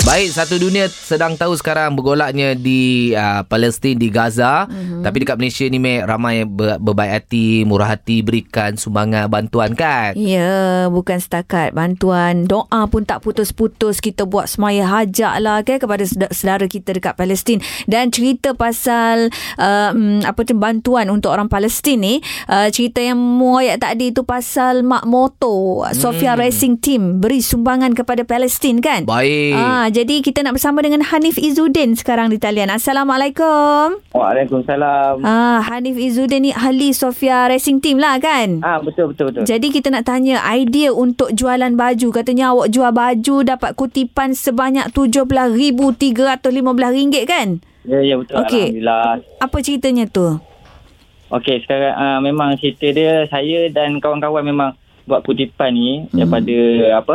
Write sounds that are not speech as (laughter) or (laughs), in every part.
Baik, satu dunia sedang tahu sekarang bergolaknya di uh, Palestin, di Gaza. Mm-hmm. Tapi dekat Malaysia ni, Mek, ramai ber, berbaik hati, murah hati berikan sumbangan bantuan kan? Ya, bukan setakat bantuan. Doa pun tak putus-putus. Kita buat semaya hajat lah kan, kepada saudara kita dekat Palestin. Dan cerita pasal uh, apa tu bantuan untuk orang Palestin ni, uh, cerita yang muayat tadi tu pasal Mak Moto, Sofia Hmm. Racing Team beri sumbangan kepada Palestin kan? Baik. Ah, jadi kita nak bersama dengan Hanif Izzuddin sekarang di talian. Assalamualaikum. Waalaikumsalam. Ah, Hanif Izzuddin ni ahli Sofia Racing Team lah kan? Ah betul betul betul. Jadi kita nak tanya idea untuk jualan baju. Katanya awak jual baju dapat kutipan sebanyak RM17,315 kan? Ya ya betul. Okey. Alhamdulillah. Apa ceritanya tu? Okey sekarang uh, memang cerita dia saya dan kawan-kawan memang buat kutipan ni Hmm. daripada apa?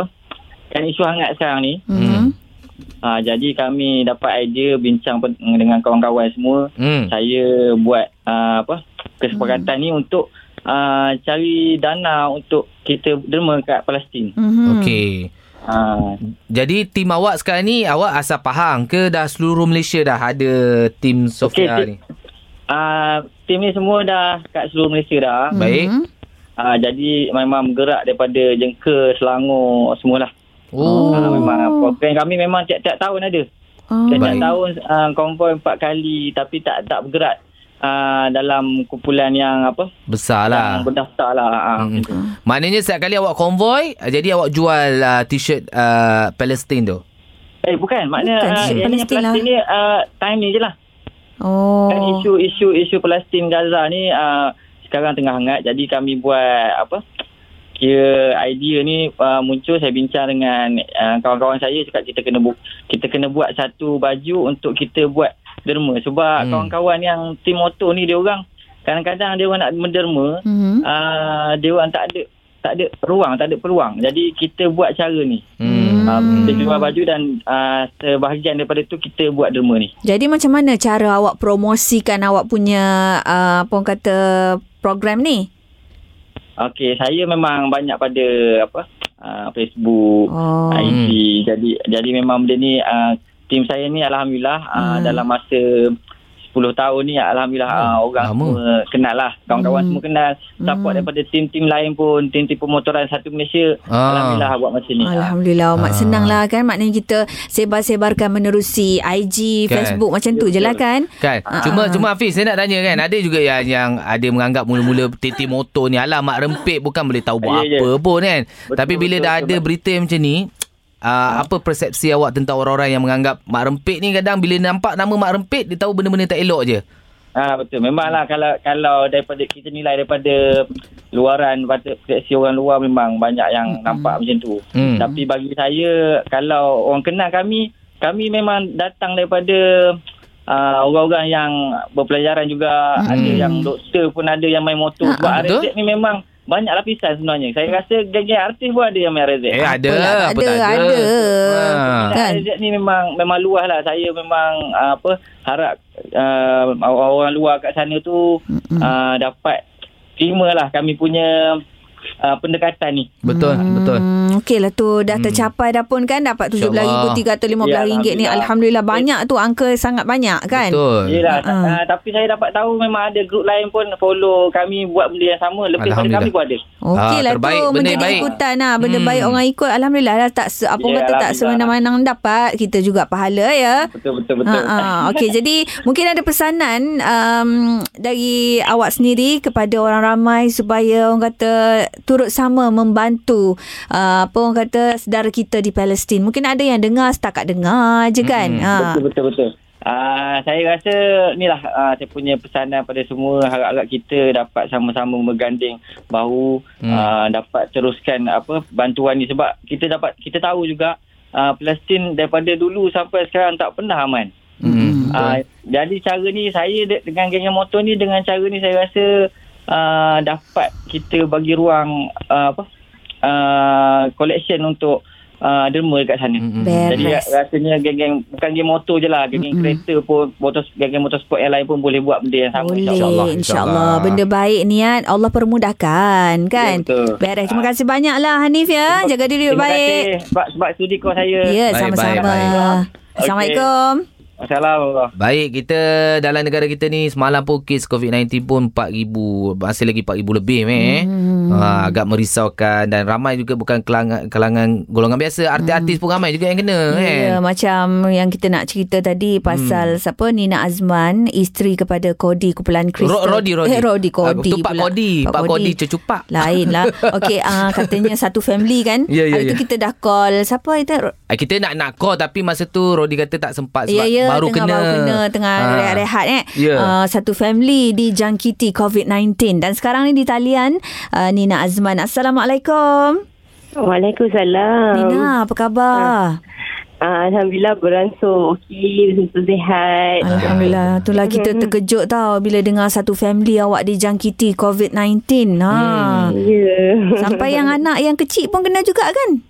Kan isu hangat sekarang ni. Hmm. Ah jadi kami dapat idea bincang dengan kawan-kawan semua. Hmm. Saya buat uh, apa? Kesepakatan ni untuk uh, cari dana untuk kita derma kat Palestin. Hmm. Okey. Ah Jadi tim awak sekarang ni awak asal Pahang ke dah seluruh Malaysia dah ada tim Sofia Okey, ni? uh, tim ni semua dah kat seluruh Malaysia dah. Baik. Hmm. Ah, jadi memang bergerak daripada Jengker, Selangor, semualah. Oh. Ah, memang program kami memang tiap-tiap tahun ada. Oh. Tiap-tiap Baik. tahun uh, konvoi empat kali tapi tak tak bergerak uh, dalam kumpulan yang apa? Besar lah. Yang berdaftar lah. Ah, Hmm. Maknanya setiap kali awak konvoy, jadi awak jual uh, t-shirt uh, Palestin tu? Eh bukan, maknanya Bukan, uh, isu yang ni Palestin Palestin ni uh, time ni je lah. Oh. Kan isu-isu isu Palestin Gaza ni uh, sekarang tengah hangat. Jadi kami buat apa? Kira idea ni uh, muncul saya bincang dengan uh, kawan-kawan saya cakap kita kena bu- kita kena buat satu baju untuk kita buat derma sebab Hmm. kawan-kawan yang tim motor ni dia orang kadang-kadang dia orang nak menderma Hmm. uh, dia orang tak ada tak ada ruang tak ada peluang jadi kita buat cara ni Hmm. uh, kita jual baju dan uh, sebahagian daripada tu kita buat derma ni Jadi macam mana cara awak promosikan awak punya uh, apa orang kata program ni? Okey, saya memang banyak pada apa uh, Facebook, Oh. IG. Jadi jadi memang benda ni uh, tim saya ni alhamdulillah uh, Hmm. dalam masa 10 tahun ni alhamdulillah Oh, uh, orang lama. semua kenal lah. Kawan-kawan Hmm. semua kenal. Support Hmm. daripada tim-tim lain pun, tim-tim pemotoran satu Malaysia. Ah. Alhamdulillah buat macam ni. Alhamdulillah Mak Ah. senang lah kan Maknanya kita Sebar-sebarkan menerusi IG Kan. Facebook Macam tu je lah kan Kan Ah. Cuma cuma Hafiz Saya nak tanya kan Ada juga yang Yang ada menganggap Mula-mula TT motor ni Alah mak rempit Bukan boleh tahu buat Ya, ya. apa pun kan Betul, Tapi bila betul, dah betul, ada Mat. berita macam ni uh, Apa persepsi awak Tentang orang-orang yang menganggap Mak rempit ni kadang Bila nampak nama mak rempit Dia tahu benda-benda tak elok je Ah betul. Memanglah kalau kalau daripada kita nilai daripada luaran pada persepsi orang luar memang banyak yang nampak macam tu. Hmm. Tapi bagi saya kalau orang kenal kami, kami memang datang daripada uh, orang-orang yang berpelajaran juga, Hmm. ada yang doktor pun ada yang main motor. Ha, Sebab ha, betul. Ni memang banyak lapisan sebenarnya. Saya rasa geng-geng artis pun ada yang main RZ. Eh ada Apalah, Apa ada, tak ada, ada. Ha. Kan? RZ ni memang memang luas lah. Saya memang uh, apa harap uh, orang luar kat sana tu uh, dapat terima lah kami punya uh, pendekatan ni. Betul Betul Hmm, Okey lah tu Dah Hmm. tercapai dah pun kan Dapat InsyaAllah. RM17,315 Ya, ringgit ni Alhamdulillah banyak tu Angka sangat banyak kan Betul Yelah, Ha-ha. uh, tapi saya dapat tahu memang ada grup lain pun follow kami buat benda yang sama. Lebih pada Alhamdulillah. kami pun ada. Okey Ah, lah terbaik, tu benda Menjadi baik. ikutan lah Benda Hmm. baik orang ikut Alhamdulillah dah tak Apa Ya, kata tak semena-mena dapat Kita juga pahala ya Betul betul betul. Ha, ha. Okey, jadi mungkin ada pesanan um, dari awak sendiri kepada orang ramai supaya orang kata turut sama membantu uh, apa orang kata saudara kita di Palestin. Mungkin ada yang dengar setakat dengar je kan. Mm-mm. Ha. Betul betul betul. Uh, saya rasa inilah uh, saya punya pesanan pada semua harap-harap kita dapat sama-sama berganding bahu Hmm. hmm. uh, dapat teruskan apa bantuan ni sebab kita dapat kita tahu juga uh, Palestin daripada dulu sampai sekarang tak pernah aman. Hmm. Uh, jadi cara ni saya de- dengan geng motor ni dengan cara ni saya rasa uh, dapat kita bagi ruang uh, apa uh, collection untuk uh, derma dekat sana. Mm-mm. Jadi rasanya geng-geng bukan geng motor je lah, geng-geng Mm-mm. kereta pun, motor geng-geng motorsport yang lain pun boleh buat benda yang sama Boleh InsyaAllah, InsyaAllah insyaAllah. Benda baik niat Allah permudahkan Kan Ya, betul. Beres Terima kasih banyak lah Hanif ya Jaga diri Terima baik kasih sebab, sebab studi kau saya. Ya Baik, sama-sama baik, baik. Assalamualaikum. Baik, kita dalam negara kita ni semalam pun kes COVID-19 pun 4,000. Masih lagi 4,000 lebih, meh. Hmm. Ha, agak merisaukan dan ramai juga bukan kalangan, kalangan golongan biasa. Artis-artis pun ramai juga yang kena, Hmm. Ya, kan? macam yang kita nak cerita tadi pasal siapa Nina Azman, isteri kepada Kodi kumpulan Kristen. Ro- Rodi, Rodi. Eh, Rodi Ah, Kodi. tu Pak pula. Kodi. Pak Kodi cecupak. Lain lah. Okey, uh, (laughs) katanya satu family kan. Ya, ya, Hari tu ya. kita dah call. Siapa itu? Ah, Kita nak nak call tapi masa tu Rodi kata tak sempat sebab Ya, ya, baru tengah kena. baru kena tengah Ah. rehat-rehat eh. Ya. Uh, satu family dijangkiti COVID-19 dan sekarang ni di talian uh, Nina Azman. Assalamualaikum. Waalaikumsalam. Nina, apa khabar? Ah, Alhamdulillah beransur okey, sihat. Alhamdulillah. Itulah kita terkejut tau bila dengar satu family awak dijangkiti COVID-19. Ha. Ya. Sampai yang (laughs) anak yang kecil pun kena juga kan?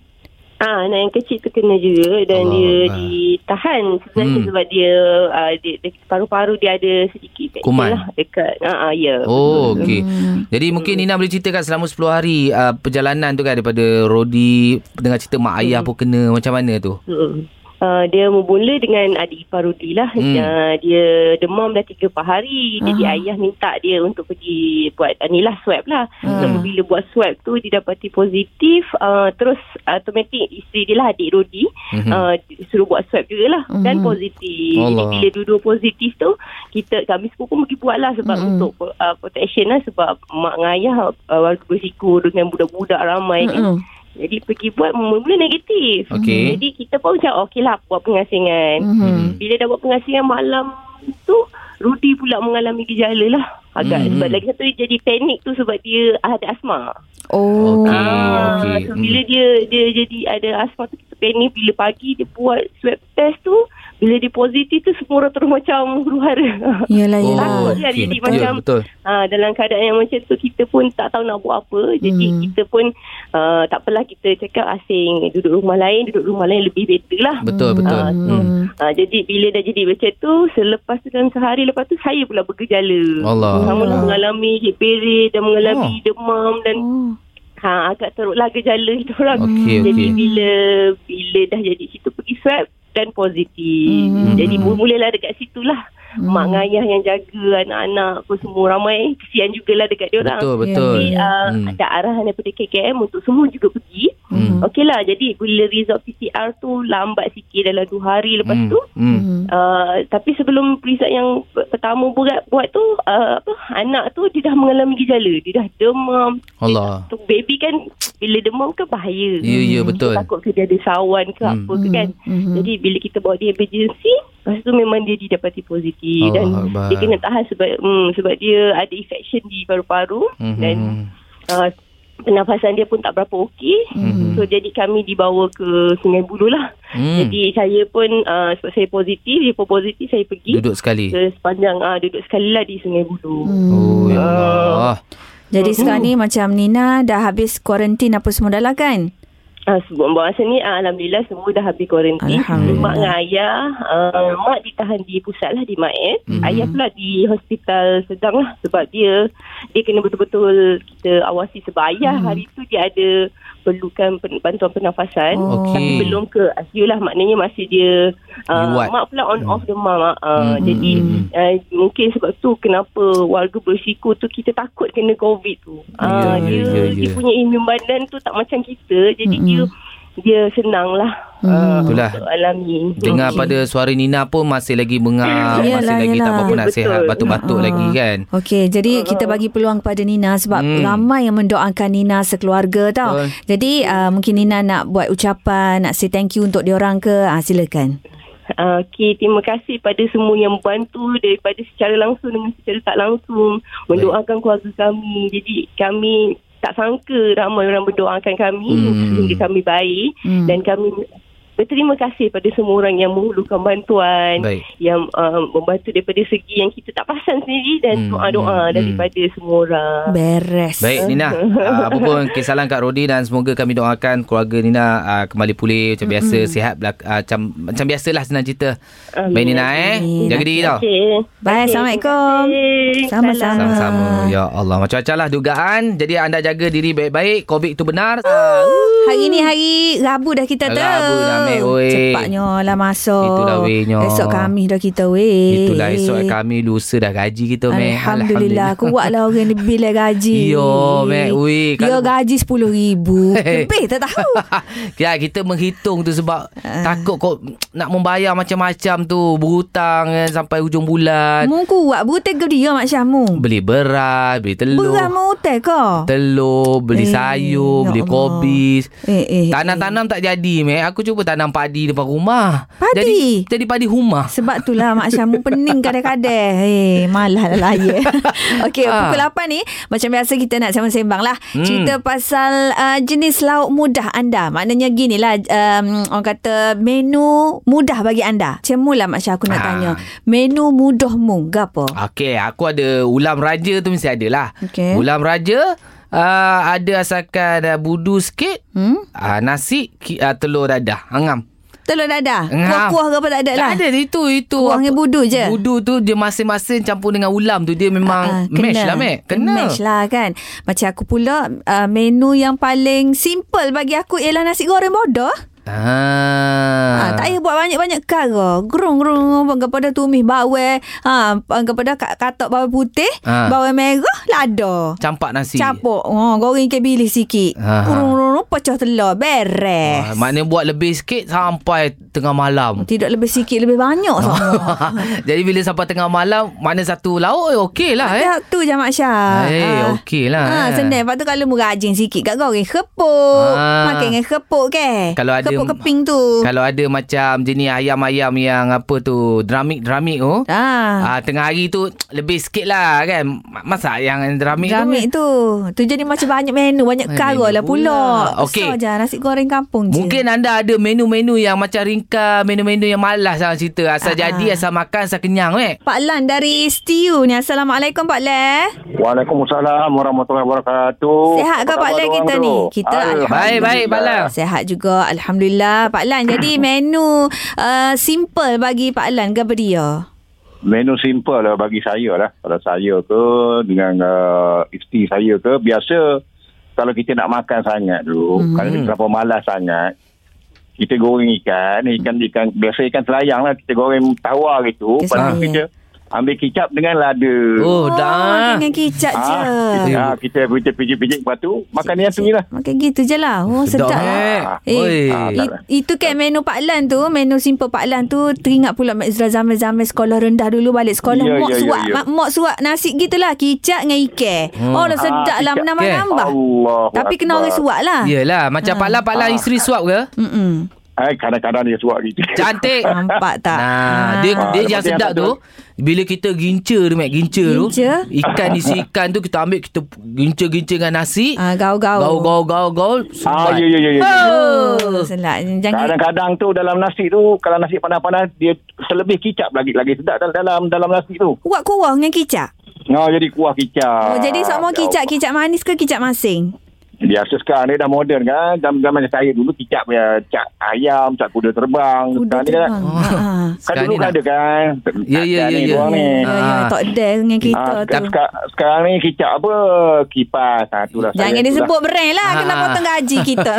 Ah, anak yang kecil tu kena juga dan Allah dia Allah. ditahan sebenarnya Hmm. sebab dia, uh, dia, dia paru-paru dia ada sedikit Kuman. lah dekat. Ah, ah ya. Oh, okey. Hmm. Jadi mungkin Nina boleh ceritakan selama 10 hari uh, perjalanan tu kan daripada Rodi dengar cerita mak ayah pun kena macam mana tu? Hmm. Uh, dia bermula dengan adik ipar Rudi lah. Hmm. Uh, dia demam dah 3 4 hari. Jadi Ah. ayah minta dia untuk pergi buat uh, ni lah swab lah. Ah. So bila buat swab tu dia dapati positif. Uh, terus automatik isteri dia lah adik Rodi. Mhm. Uh, suruh buat swab jugalah. Mhm. Dan positif. Allah. Jadi bila dua-dua positif tu kita kami semua pun pergi buat lah sebab Mhm. untuk uh, protection lah. Sebab mak dengan ayah uh, warga berisiko dengan budak-budak ramai kan. Jadi pergi buat mula-mula negatif. Okey. Jadi kita pun macam okey lah buat pengasingan. Mhm. Bila dah buat pengasingan malam tu Rudi pula mengalami gejala lah agak Hmm. sebab lagi satu dia jadi panik tu sebab dia ada asma. Oh. Okey, Ah, okey. so bila dia dia jadi ada asma tu kita panik bila pagi dia buat swab test tu bila dia positif tu semua orang terus macam huru-hara. (laughs) Yalah, Oh, yalah. Takut kan okey. jadi betul, macam betul. Ha, dalam keadaan yang macam tu kita pun tak tahu nak buat apa. Jadi Hmm. kita pun uh, tak apalah kita cakap asing duduk rumah lain, duduk rumah lain lebih better lah. Betul, betul. Ah, Hmm. Ha, jadi bila dah jadi macam tu, selepas tu dalam sehari lepas tu saya pula bergejala. Allah. Sama lah mengalami hiperi dan mengalami Oh. demam dan Oh. ha, agak teruklah gejala itu orang. Okey, Jadi okey. bila bila dah jadi situ pergi swab dan positif. Hmm. Jadi mulalah dekat situlah. Hmm. Mak dengan ayah yang jaga anak-anak apa semua ramai kesian jugalah dekat dia orang. Betul, betul. Jadi uh, Hmm. ada arahan daripada KKM untuk semua juga pergi. Hmm. Okeylah jadi bila result PCR tu lambat sikit dalam 2 hari lepas Hmm. tu. Hmm. Hmm. Uh, tapi sebelum result yang pertama buat buat tu uh, apa anak tu dia dah mengalami gejala dia dah demam Allah. tu baby kan bila demam kan bahaya Ya, ya, betul. Dia takut ke dia ada sawan ke Hmm. apa ke kan Hmm. jadi bila kita bawa dia emergency lepas tu memang dia didapati positif Allah dan Akbar. dia kena tahan sebab hmm, sebab dia ada infection di paru-paru Mhm. dan uh, pernafasan dia pun tak berapa okey Mhm. so jadi kami dibawa ke Sungai Buloh lah Hmm. jadi saya pun uh, sebab saya positif, dia pun positif saya pergi Duduk sekali. ke sepanjang uh, duduk sekali lah di Sungai Buloh. Hmm. Oh, ya Allah. Jadi sekarang ni macam Nina dah habis kuarantin apa semua dah lah kan? Uh, sebelum masa ni uh, Alhamdulillah semua dah habis kuarantin. Alhamdulillah. Mak dengan ayah, uh, mak ditahan di pusat lah di Maet. Mhm. Ayah pula di hospital sedang lah sebab dia dia kena betul-betul kita awasi sebab ayah hari tu dia ada perlukan bantuan pernafasan. Oh. Tapi belum ke? ICU lah maknanya masih dia uh, mak pula on off demam uh, Hmm, jadi hmm, uh, mungkin sebab tu kenapa warga berisiko tu kita takut kena covid tu. Uh, ya, dia ya, dia ya. punya imun badan tu tak macam kita. Jadi Hmm, dia dia senang lah uh, Itulah. alami Dengar Hmm. pada suara Nina pun masih lagi bengar, masih Yalah, lagi tak yalah. apa-apa nak Betul. sihat, batuk-batuk Ah. lagi kan. Okey, jadi kita bagi peluang kepada Nina sebab Hmm. ramai yang mendoakan Nina sekeluarga tau. Betul. Jadi uh, mungkin Nina nak buat ucapan, nak say thank you untuk diorang ke? Ah silakan. Uh, okay, terima kasih pada semua yang membantu daripada secara langsung dengan secara tak langsung mendoakan keluarga kami. Jadi kami tak sangka ramai orang mendoakan kami Hmm. sehingga kami baik Hmm. dan kami berterima kasih pada semua orang yang menghulurkan bantuan, Baik. yang uh, membantu daripada segi yang kita tak perasan sendiri dan Hmm, doa-doa hmm, daripada semua orang. Beres. Baik Nina uh, (laughs) Apa pun kisah Kak Rodi Dan semoga kami doakan Keluarga Nina uh, Kembali pulih Macam biasa Sihat belak- uh, macam, macam biasalah senang cerita Amin. Baik Nina eh Amin. Jaga diri tau Okey. Bye, Assalamualaikum. Sama-sama. Sama-sama Ya Allah Macam-macam lah dugaan Jadi anda jaga diri baik-baik Covid tu benar Hari ni hari Rabu dah kita tu. Rabu dah, Weh. Cepatnya lah masuk. Itulah, wehnya. Esok kami dah kita weh. Itulah esok kami Lusa dah gaji kita Mek Alhamdulillah. Kuatlah orang ni bila gaji. Yo, Mek, weh, kalau- gaji RM10,000. (laughs) Lebih tak tahu. (laughs) ya kita menghitung tu sebab Ah. takut kau nak membayar macam-macam tu berhutang kan sampai hujung bulan Mu kuat buta ke dia Mak Syahmu. beli beras beli telur Berat mu hotel kau. telur beli Eh, sayur ya beli Allah. kobis Eh, eh, tanam-tanam tak jadi mek aku cuba tanam padi depan rumah Padi? jadi jadi padi rumah Sebab tu lah Mak (laughs) Syahmu pening kadang-kadang. Eh, malah lah layan. (laughs) Okey, Ah. pukul 8 ni macam biasa kita nak sembang-sembang lah. Hmm. Cerita pasal uh, jenis lauk mudah anda. Maknanya gini lah, um, orang kata menu mudah bagi anda. Macam mula Mak Syah aku nak Ah. tanya. Menu mudahmu, gapo? Okey, aku ada ulam raja tu mesti ada lah. Okey. Ulam raja uh, ada asalkan uh, budu sikit, Hmm? uh, nasi, ki, uh, telur dadah, angam. Telur dadah. Kuah-kuah ke apa tak ada lah. Tak ada itu itu. Kuah dengan budu je. Budu tu dia masing-masing campur dengan ulam tu dia memang Ah, mash lah mek. Kena. Mash lah kan. Macam aku pula uh, menu yang paling simple bagi aku ialah nasi goreng bodoh. Ah. Ha, tak payah buat banyak-banyak perkara. Gerung-gerung kepada tumis bawang, ha, kepada kat- katak bawang putih, Ha. bawang merah, lada. Campak nasi. Campur. Oh, goreng ikan bilis sikit. Ha, ha. Gerung-gerung pecah telur. Beres. Ah, maknanya buat lebih sikit sampai tengah malam. Tidak lebih sikit, lebih banyak (laughs) semua. Jadi bila sampai tengah malam mana satu lauk eh, okey lah eh. Ya, tu je Mak Syah. Eh, Ah. okey lah, Ha, eh. senang. Lepas tu kalau mu rajin sikit kat goreng kepuk. Ah. Makan dengan kepuk ke? Kalau ada Kepuk keping tu. Kalau ada macam jenis ayam-ayam yang apa tu, dramik-dramik tu. Ah. Ah, tengah hari tu lebih sikit lah kan. Ma- Masak yang dramik, Dramik tu. tu. Tu jadi macam banyak menu, banyak menu lah pula. Okey. Besar je nasi goreng kampung je. Mungkin anda ada menu-menu yang macam ringkas, menu-menu yang malas dalam cerita. Asal Ah, jadi, asal makan, asal kenyang eh. Pak Lan dari Stiu ni. Assalamualaikum Pak Lan. Waalaikumsalam warahmatullahi wabarakatuh. Sihat ke Pak Lan kita tu? ni? Kita Alhamdulillah. Baik, baik, Pak Lan. Sehat juga. Alhamdulillah. Pak Lan, jadi menu uh, simple bagi Pak Lan ke dia? Menu simple lah bagi saya lah. Kalau saya ke dengan uh, isteri saya ke biasa kalau kita nak makan sangat dulu, mm-hmm. kalau kita terlalu malas sangat, kita goreng ikan, ikan ikan biasa ikan selayang lah kita goreng tawar gitu, lepas tu kita ambil kicap dengan lada. Oh, dah. Dengan kicap je. Ah, ah, kita pijit-pijit lepas tu makan yang tu je lah. Makan gitu je lah. Oh, sedap. Sedap, eh. Eh, i- itu kan menu Pak Lan tu, menu simple Pak Lan tu, teringat pula Mak Izra zaman-zaman sekolah rendah dulu balik sekolah. Ya, mak ya, ya, suap, ya. mak, mak suap nasi gitulah, kicap dengan ikan. Oh, dah sedap Ah, lah menambah-nambah. Tapi kena orang suap lah. Yelah, macam Pak Lan, Pak Lan Ah. isteri suap ke? Mm-mm. Eh, kadang-kadang dia suap gitu. Cantik. (laughs) Nampak tak? Nah, dia Ah, dia yang tu yang sedap tu satu. bila kita gincer tu, Mek, gincer tu. Ikan isi ikan tu kita ambil kita gincer-gincer dengan nasi. Ah, gaul-gaul. Gaul gaul gaul gaul. Ah, ya, ya, ya, ya. Oh, selak. Jangan Kadang-kadang tu dalam nasi tu kalau nasi panas-panas dia selebih kicap lagi lagi sedap dalam dalam, nasi tu. kuat-kuat dengan kicap. Oh jadi kuah kicap. Oh, jadi semua Ya kicap, Allah. kicap manis ke kicap masing? Biasa sekarang ni dah moden kan. Zaman zaman saya dulu kicap ya cap ayam, cap kuda terbang. Kuda sekarang ni kan. terbang. Oh. Ha. Kan Sekarang dulu ni kan dah- ada kan. Ya, ya, ya, ni ya. ni. Ya, ya, Ah. tak ada dengan kita Ah, tu. sekarang, sekarang ni kicap apa? Kipas. Ha, itulah Jangan disebut brand lah. Kena Ah. potong gaji kita.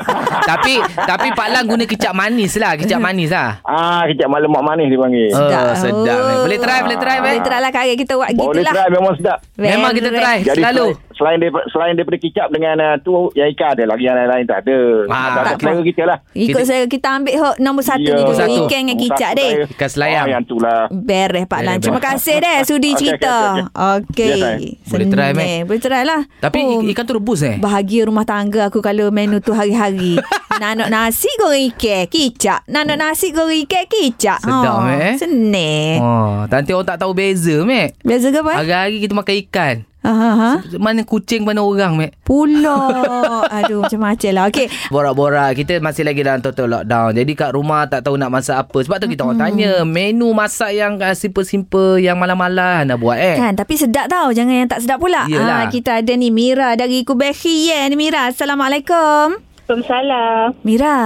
(laughs) tapi tapi Pak Lan guna kicap manis lah, kicap manis lah. Ah, kicap malam mak manis dia panggil. Oh, Sedap. sedap. Mek. Boleh try, Oh. boleh try, Boleh Mek. try lah karya kita buat Boleh gitulah. try memang sedap. Memang kita try Jadi selalu. Selain, selain daripada, selain daripada kicap dengan uh, tu yang ikan ada lagi yang lain-lain tak ada. Ah, ada tak tak selera kita lah. Ikut Kita- saya kita ambil hok nombor satu Ya. ni dulu. Satu. Ikan dengan kicap deh. Ikan selayang. Oh, yang tu lah. Beres Pak Lan. Terima kasih deh (laughs) sudi Okey, cerita. Okey. Yes, saya. Boleh try. Senang. Boleh try lah. Tapi Oh, ikan tu rebus eh? Bahagia rumah tangga aku kalau menu tu hari-hari. (laughs) Nanok nasi goreng ikan, kicap. Nanok nasi goreng ikan, kicap. Sedap, Mek, eh? Senang. Oh, nanti orang tak tahu beza, Mek. Biasa ke apa? Hari-hari kita makan ikan. Ha, ha, ha. Mana kucing mana orang Mek Pula. (laughs) Aduh, macam-macam lah. Okey. Borak-borak Kita masih lagi dalam total lockdown Jadi kat rumah tak tahu nak masak apa Sebab tu kita orang tanya Menu masak yang uh, simple-simple Yang malam-malam nak buat eh Kan, tapi sedap tau. Jangan yang tak sedap pula. Yelah. Ah, kita ada ni Mira dari Kubehi. Yeah, ni Mira. Assalamualaikum. Waalaikumsalam. Mira.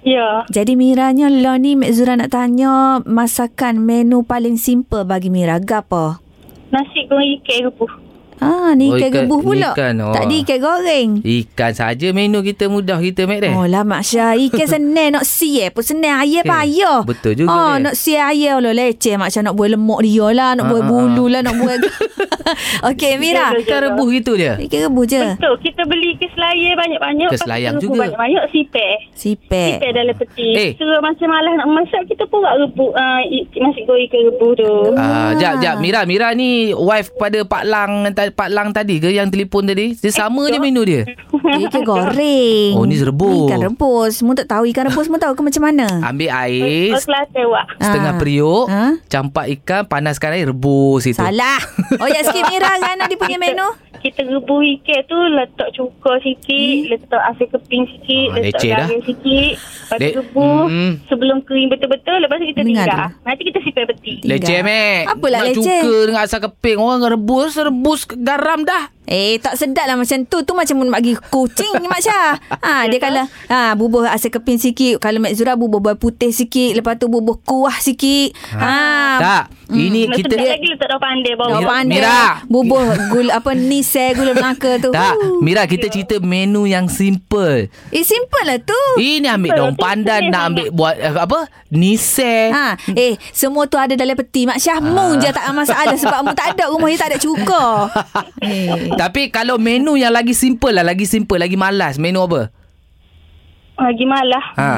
Ya. Jadi Miranya lah ni Mek Zura nak tanya masakan menu paling simple bagi Mira. Gapa? Nasi goreng ikan rebus. Ah, ni Oh, ikan ikan- rebus pula. ikan, oh. Tak ada ikan goreng. Ikan saja menu kita mudah kita Mek deh Oh lah Mak Syah Ikan (laughs) senang nak siap pun senang Ayah Eh, payah betul juga, oh. Nak siap ayah lah leceh Mak Syah nak buat lemak dia lah Nak Ah, buat ah, bulu lah Nak buat (laughs) Okey Mira Ikan rebus gitu je Ikan rebus je Betul. Kita beli ke selayar banyak-banyak. Ke selayang rebus juga. Banyak-banyak sipeh. Sipek Sipeh dalam peti. Eh. Eh. Kira macam malas nak masak, kita pun buat rebus. Uh, nasi goreng ikan rebus tu. Ah, jap jap Mira Mira ni wife pada Pak Lang ta- Pak Lang tadi ke yang telefon tadi? Dia sama je menu dia. (laughs) Ikan goreng Oh, ni rebus. Ikan rebus Semua tak tahu Ikan rebus semua tahu ke macam mana Ambil Oh, air awak. setengah Ah. periuk, Ha? campak ikan, panaskan air, rebus itu. Salah (laughs) Oh ya sikit Mira kan Dia punya menu Kita rebus ikan tu letak cuka sikit, letak asin keping sikit, Ah, letak garam sikit. Lepas tu rebus Hmm. sebelum kering betul-betul, lepas tu kita Dengar tinggal. dulu. Nanti kita sipeh peti. Leceh mek. Apalah Nak leceh? cuka dengan asam keping. Orang rebus, rebus garam dah. Eh tak sedap lah macam tu Tu macam nak bagi kucing Mak Syah ha, (laughs) Dia kalau ha, Bubuh asam keping sikit Kalau Mak Zura bubuh bawang putih sikit Lepas tu bubuh kuah sikit ha. Tak. Ini Nak kita... sedap lagi letak daun pandai. Daun Mira- pandai Mira. Bubuh gula Apa ni se Gula Melaka tu Tak. Uh. Mira, kita cerita menu yang simple. Eh simple lah tu Ini ambil daun pandan, nak ambil buat eh, apa? Nise. Ha, eh semua tu ada dalam peti Mak Syah Mung je tak ada masalah sebab mu tak ada rumah dia tak ada cuka. (laughs) eh. Tapi kalau menu yang lagi simple lah, lagi simple, lagi malas, menu apa? Lagi malah. Ha.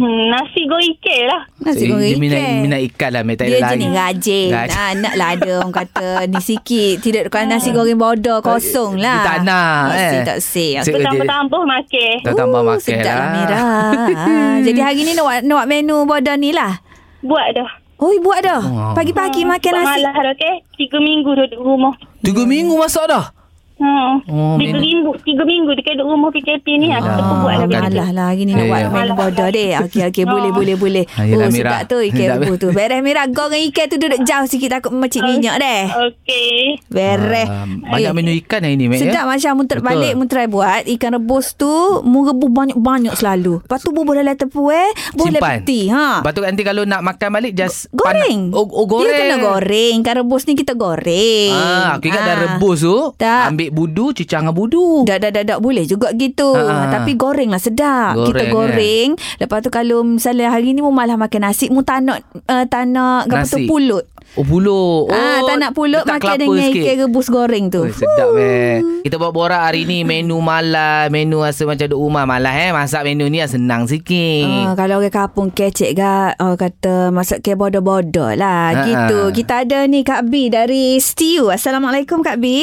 Hmm, nasi goreng ikan lah. Nasi So, goreng dia minat, ikan. minat ikan lah. Tak Dia jenis lain. rajin. Rajin. Ha, nak lah ada orang kata ni sikit. Tidak kalau nasi goreng bodoh kosong lah. Dia tak nak, eh. tak dia- Bertambah-tambah makan. Tak tambah Uh, makan sedap lah. Mira. Ha, Jadi hari ni nak buat, nak buat menu bodoh ni lah. Buat dah. Oh, buat dah. Oh. Pagi-pagi makan nasi. malah dah, okey? Tiga minggu duduk rumah. Tiga minggu masak dah? Hmm. Oh, tiga minggu, tiga minggu dekat duduk rumah PKP ni. Aku ah, buat lah. Alah lah hari ni nak buat menu bodoh deh. Okey okey boleh Oh. boleh boleh. Ah, oh Mira. sedap tu ikan Sedap. tu. Beres Mira goreng ikan tu duduk jauh sikit takut memecik minyak deh. Okey. Beres. Ah, banyak Eh, menu ikan hari ni, Mek. Sedap ya? macam mu ter- Betul. balik mu try buat ikan rebus tu mu rebus banyak-banyak selalu. Lepas tu bubuh dalam tepung boleh Simpan. peti. Ha. Lepas tu nanti kalau nak makan balik just Goreng. Oh, oh goreng. Dia kena goreng. Ikan rebus ni kita goreng. Ah, aku ingat dah Ah. rebus tu. Tak. Ambil budu, cicang dengan budu. Dak dak dak dak boleh juga gitu. Ha, ha. Tapi goreng lah sedap. Goreng, Kita goreng. Lepas tu kalau misalnya hari ni mu malah makan nasi, mu tak nak uh, tak nak apa tu pulut. Oh, pulut. Oh, ah, tak nak pulut makan dengan sikit. ikan rebus goreng tu. Oh, sedap eh. Kita buat borak hari ni menu malam, menu rasa macam duduk rumah malah eh. Masak menu ni senang sikit. Ah, kalau orang kampung kecek ga oh, kata masak ke bodoh-bodoh lah Ha, gitu. Kita ada ni Kak B dari Stew. Assalamualaikum Kak B.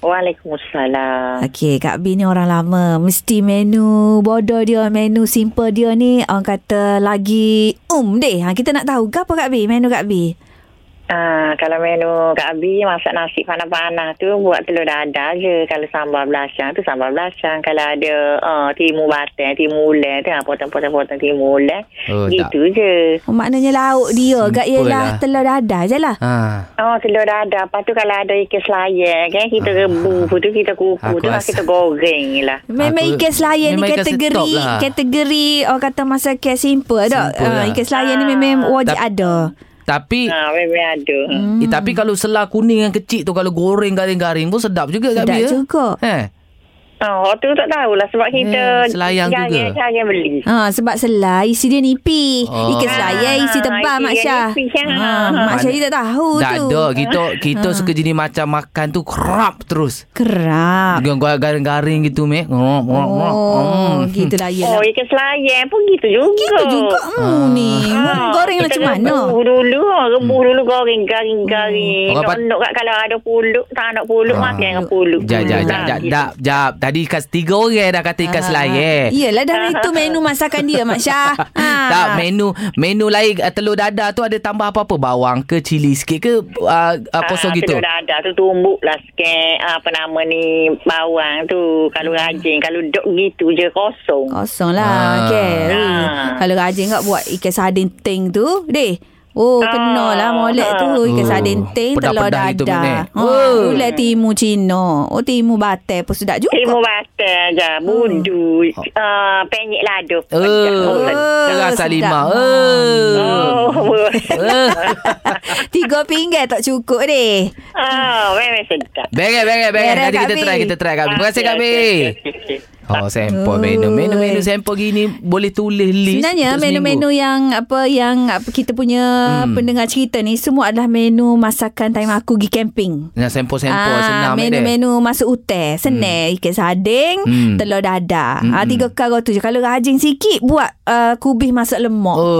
Waalaikumsalam. Okey, Kak B ni orang lama. Mesti menu bodoh dia, menu simple dia ni orang kata lagi um deh. Ha, kita nak tahu apa Kak B? Menu Kak B. Ah, kalau menu Kak Abi masak nasi panas-panas tu buat telur dadar je. Kalau sambal belasang tu sambal belasang. Kalau ada uh, timun batang, timun ulang tu ah, potong-potong-potong timun ulang. Oh, gitu je. Oh, maknanya lauk dia Kak Simple ialah lah. telur dadar je lah. Ha. Oh, telur dadar. Lepas tu kalau ada ikan selayar kan, kita rebus. Lepas tu kita kuku. Tu lah rasa- kita goreng lah. Memang ikan selayar ni kategori lah. kategori orang kata masak simple tak? Simple Uh, lah. ikan selayar ni memang wajib Tap- ada. Tapi Ha, memang ada. Hmm. Eh, tapi kalau selah kuning yang kecil tu kalau goreng garing-garing pun sedap juga Sedap juga. Eh. Oh, tu tak tahulah sebab kita Eh, selayang jangan, juga. Jangan beli. Ha, sebab selai isi dia nipi. Oh. Ikan selayar isi Ah, tebal Mak Syah. ya. Ha, Mak Syah tak tahu Tak tu. ada. Kita kita Ha. suka jenis macam makan tu kerap terus. Kerap. Dengan garing-garing gitu, Mek. Oh, Oh, itulah Oh, yelah. (laughs) ikan selayar pun gitu juga. Gitu juga hmm, ni. Ah, Goreng macam mana? Rebus dulu, ah, rebus dulu goreng garing-garing. Nak nak kalau ada pulut, tak nak pulut Ah. makan dengan pulut. Jap, jap, jap, Ah, jap, gitu. jap, jap. Tadi ikan tiga orang dah kata ikan selayar. Yelah dah itu menu masakan dia Mak Syah. (laughs) Ha. Tak menu menu lain uh, telur dadar tu ada tambah apa-apa bawang ke cili sikit ke uh, uh, kosong Ah, gitu. Telur dadah tu tumbuk lah sikit. Apa nama ni bawang tu. Kalau rajin. Kalau dok gitu je kosong. Kosong lah Ah. okay. Ah. Kalau rajin kat buat ikan sardin ting tu Deh Oh, Ah. kena lah molek tu ikan Oh, sardin ting telur dadah. Ha, Oh. Gulai timu Cina. Oh, timu batai pun sedap juga. Timu batal je. Budu. Uh, penyek lado. Oh, Oh, rasa sedap. lima. Oh. Oh. Tiga pinggan tak cukup deh. Ah, memang sedap. Bengek, bengek, bengek. Beres, Nanti Kak kita try, kita try Kak. Terima kasih Kak Bi. Oh, sampel Oh. menu. Menu-menu sampel gini boleh tulis list. Sebenarnya menu-menu yang apa yang apa kita punya Hmm. pendengar cerita ni semua adalah menu masakan time aku pergi camping. Yang sampel-sampel Ah, senang menu-menu masuk hotel Senang Ikan sarding Hmm. Telur dadah Hmm, ah, hmm. Tiga perkara tu je Kalau rajin sikit Buat uh, kubis masak lemak Oh,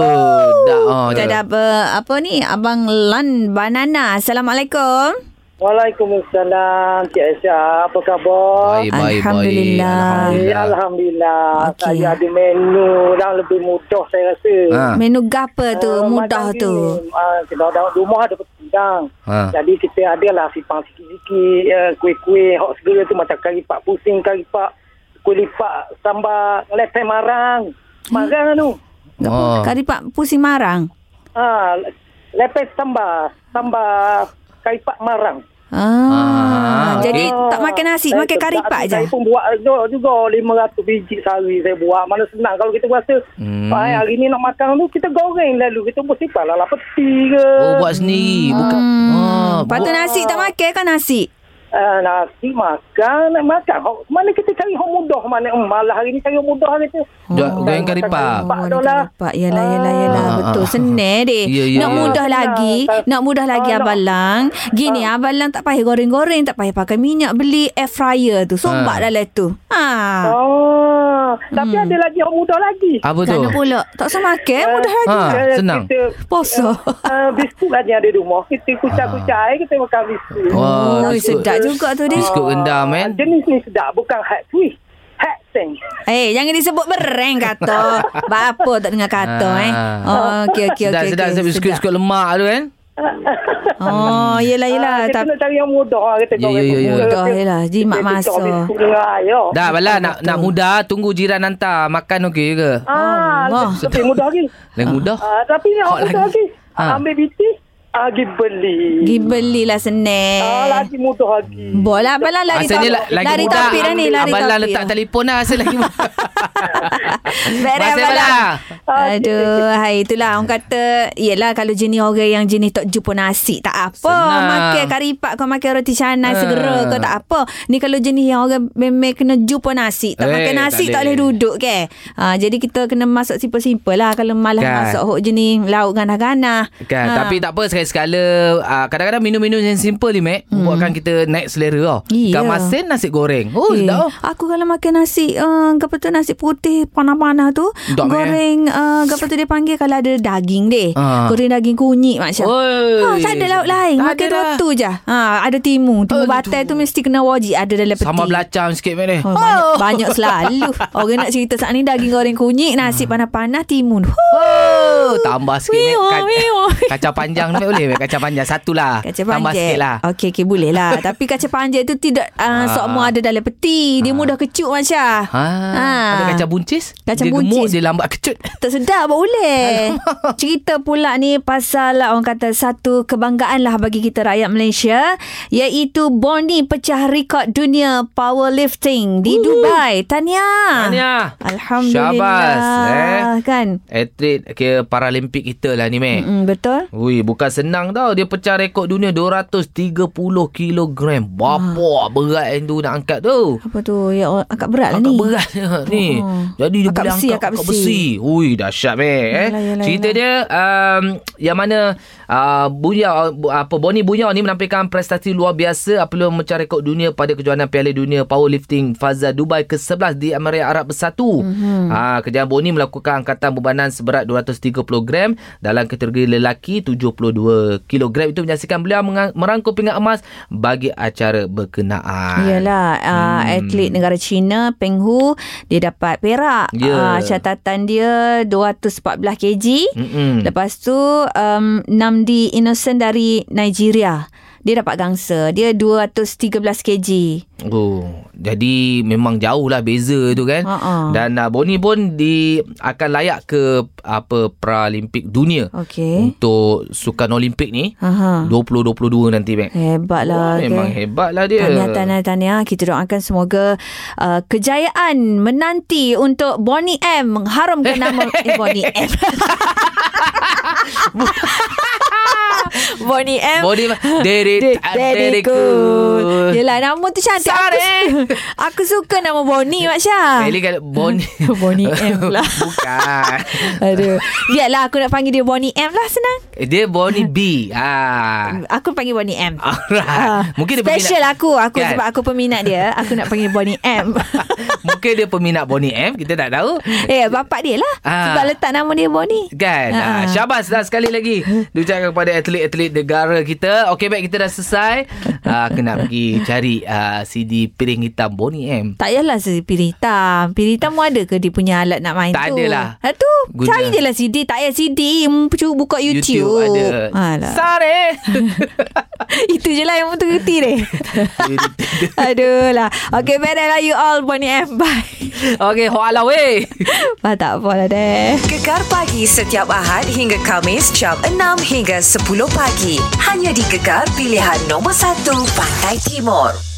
dah. Oh, Kita ada apa, apa ni Abang Lan Banana Assalamualaikum Waalaikumsalam Cik Aisyah Apa khabar? Baik, baik, baik. Alhamdulillah. Eh, Alhamdulillah. Alhamdulillah Okey. Saya ada menu yang lebih mudah saya rasa Ha. Menu gapa tu Ah, Mudah tu ah, Kita dalam rumah ada petidang Ha. Jadi kita ada lah Sipang sikit-sikit uh, Kuih-kuih Hot segera tu Macam kari pak pusing Kari pak Kuih lipat Sambal Lepeh marang Marang tu Gapa? Oh. Kari pak pusing marang ha, Lepeh sambal Sambal Kari pak marang Ah, Ah, jadi Ah, tak makan nasi, saya makan kari pak je. Saya pun buat juga, juga 500 biji sehari saya buat. Mana senang kalau kita rasa Hmm. hmm. hari ni nak makan tu kita goreng lalu kita pun simpan lah peti ke. Oh, buat sendiri. Bukan. Hmm. Ah, Lepas tu buat- nasi tak makan kan nasi? Uh, nasi makan, nak makan. Hok- Mana kita cari hok mudah mana? Hmm, malah hari ni cari hok mudah hari tu. Jual- goreng kari pak. Pak Oh, lah. Pak, yalah, yalah, yalah. Ah, Betul, ah, senang deh. (laughs) Ya, ya, nak ya. mudah Ah, lagi, senang. nak mudah lagi Ah, nak- Abang Lang. Gini, Abang Lang tak payah goreng-goreng, tak payah pakai minyak, beli air fryer tu. Sombak Ah. dalam tu. Ha. Oh, tapi ada lagi hok mudah lagi. Apa tu? Kana pula. Tak usah makan, mudah lagi. Ha, Eh, senang. Kita, Poso. (laughs) uh, biskut aja ada di rumah. Kita kucak-kucak air, kita makan biskut. Wah, Oh, biskut. sedap juga tu dia. Biskut rendah, men. Ah, Jenis ni sedap. Bukan hat twist. Eh, jangan disebut bereng kata. (laughs) Bapa tak dengar kata Ah. eh. Oh, okey okey Sedap, okey. sedap, sedap. Biskut-biskut lemak tu kan? (laughs) Oh, yelah yelah. Ah, kita Tapi nak cari yang mudah. Kita Ya, ya, ya, ya. Mudah, yelah. Jimat masa. Dah, Bala nak nak mudah tunggu jiran hantar makan okey ke? Ah, Allah. lebih mudah lagi. Lagi mudah. Ah, tapi Hot mudah lagi. lagi. Ah. Ambil biti, ah, pergi beli. Belilah senang. Ah, lagi mudah lagi. Bola Abang Lang lari Asalnya lagi lari mudah. topik dah ni. Lari Abang topik letak telefon dah. Asal lagi mudah. (laughs) Beres Abang Lang. Bala. Aduh, hai itulah orang kata, yelah kalau jenis orang yang jenis tak jumpa nasi, tak apa. Senang. Makan kari pak kau makan roti canai Ah. segera ke tak apa. Ni kalau jenis yang orang memang kena jumpa nasi. Tak Eh, makan nasi tak tak boleh boleh. duduk ke. Ha, jadi kita kena masak simple-simple lah. Kalau malah Kan. masak hok jenis lauk ganah-ganah. Kan, Ha. tapi tak apa sekali-sekala uh, kadang-kadang minum-minum yang simple ni Mac hmm. buatkan kita naik selera tau. Ya. Ikan masin nasi goreng. Oh, Eh, sedap. oh. aku kalau makan nasi uh, apa tu nasi putih panah-panah tu Mek. goreng uh, apa tu dia panggil kalau ada daging deh. Ah. Goreng daging kunyit. Oi. Ha, tak ada lauk lain. Tak Makan dah. tu je. Ha, ada timu. Timu Oh, batai tu mesti kena wajib ada dalam peti. Sambal belacang sikit Mac ni. Oh, banyak, banyak selalu. (laughs) Orang nak cerita saat ni daging goreng kunyit, nasi panas-panas, timun. Oh, tambah sikit Mac. Wiwa, Ka- wiwa. Kacang panjang Mac boleh? Kacang panjang satu lah. Kaca Tambah panjang. sikit lah. Okey, okey boleh lah. (laughs) Tapi kaca panjang tu tidak uh, Ah. semua ada dalam peti. Dia mudah kecut Masya. Ha, ada kacang buncis. Kacang dia buncis. gemuk, dia lambat kecut. (laughs) Tak sedap boleh. Cerita pula ni pasal orang kata satu kebanggaan lah bagi kita rakyat Malaysia iaitu Bonnie pecah rekod dunia powerlifting di Dubai. Tahniah. Tahniah. Alhamdulillah. Syabas, eh. Kan? Atlet ke Paralimpik kita lah ni, Mek. Mm, betul. Ui, bukan senang tau. Dia pecah rekod dunia 230 kilogram. Bapa berat yang tu nak angkat tu. Apa tu? Ya, Allah, agak berat lah Angkat ni. berat (laughs) ni. Oh. Jadi dia Angkat boleh besi, angkat angkat besi. Ui, dahsyat meh. Eh. Yalah, yalah, Cerita yalah. dia um, yang mana uh, Buya apa Boni Buya ni menampilkan prestasi luar biasa apabila memecah rekod dunia pada kejohanan Piala Dunia Powerlifting Faza Dubai ke-11 di Emirat Arab Bersatu. Mhm. Mm-hmm. Ha, kejayaan Boni melakukan angkatan bebanan seberat 230 gram dalam kategori lelaki 72 kilogram itu menyaksikan beliau merangkul pingat emas bagi acara berkenaan. Yalah uh, Hmm. atlet negara China Peng Hu dia dapat perak. Ya. Uh, catatan dia 214 kg. Mm-mm. Lepas tu um, Namdi Innocent dari Nigeria. Dia dapat gangsa. Dia 213 kg. Oh, jadi memang jauh lah beza tu kan. Ha-ha. Dan uh, Boni pun di akan layak ke apa Paralimpik dunia Okey. untuk sukan Olimpik ni Aha. 2022 nanti. Hebat lah. Oh, memang okay. hebat lah dia. Tahniah, tahniah, tahniah. Kita doakan semoga uh, kejayaan menanti untuk Bonnie M mengharumkan nama (laughs) eh, (laughs) (laughs) Bonnie M. Bonnie M. Boni Derit Deriku. Yelah nama tu cantik. Aku, (laughs) aku suka nama Bonnie Mak Syah. Kali kalau Boni Bonnie (laughs) (laughs) M pula. Bukan. Aduh. Biarlah aku nak panggil dia Bonnie M lah senang. Eh, Dia Boni B. Ah. Aku panggil Bonnie M. Alright. Ah, Mungkin dia Special peminat, aku Aku Kan? sebab aku peminat dia Aku nak panggil Bonnie M Mungkin dia peminat Boni M, kita tak tahu. Eh bapak dia lah Ah. Sebab letak nama dia Bonnie Kan Ah. uh Syabas dah sekali lagi Diucapkan kepada atlet-atlet negara kita Okey baik kita dah selesai. Uh, Aku nak pergi cari uh, CD piring hitam. Bonnie M. Tak payahlah si piring hitam. Piring hitam pun ada ke Dia punya alat nak main Tak tu? adalah. ha, tu Guna- Cari je lah CD Tak payah CD Hmm, Cuba buka YouTube, YouTube ada. Alah. Sare. (laughs) Itu je lah yang betul reti deh (laughs) Aduh lah Okay better lah you all Bonnie M. Bye. Okey hoala weh. Bah, Tak apa lah deh. Gegar pagi setiap Ahad hingga Kamis jam 6 hingga 10 pagi. Hanya di Gegar pilihan nombor 1 Pantai Timur.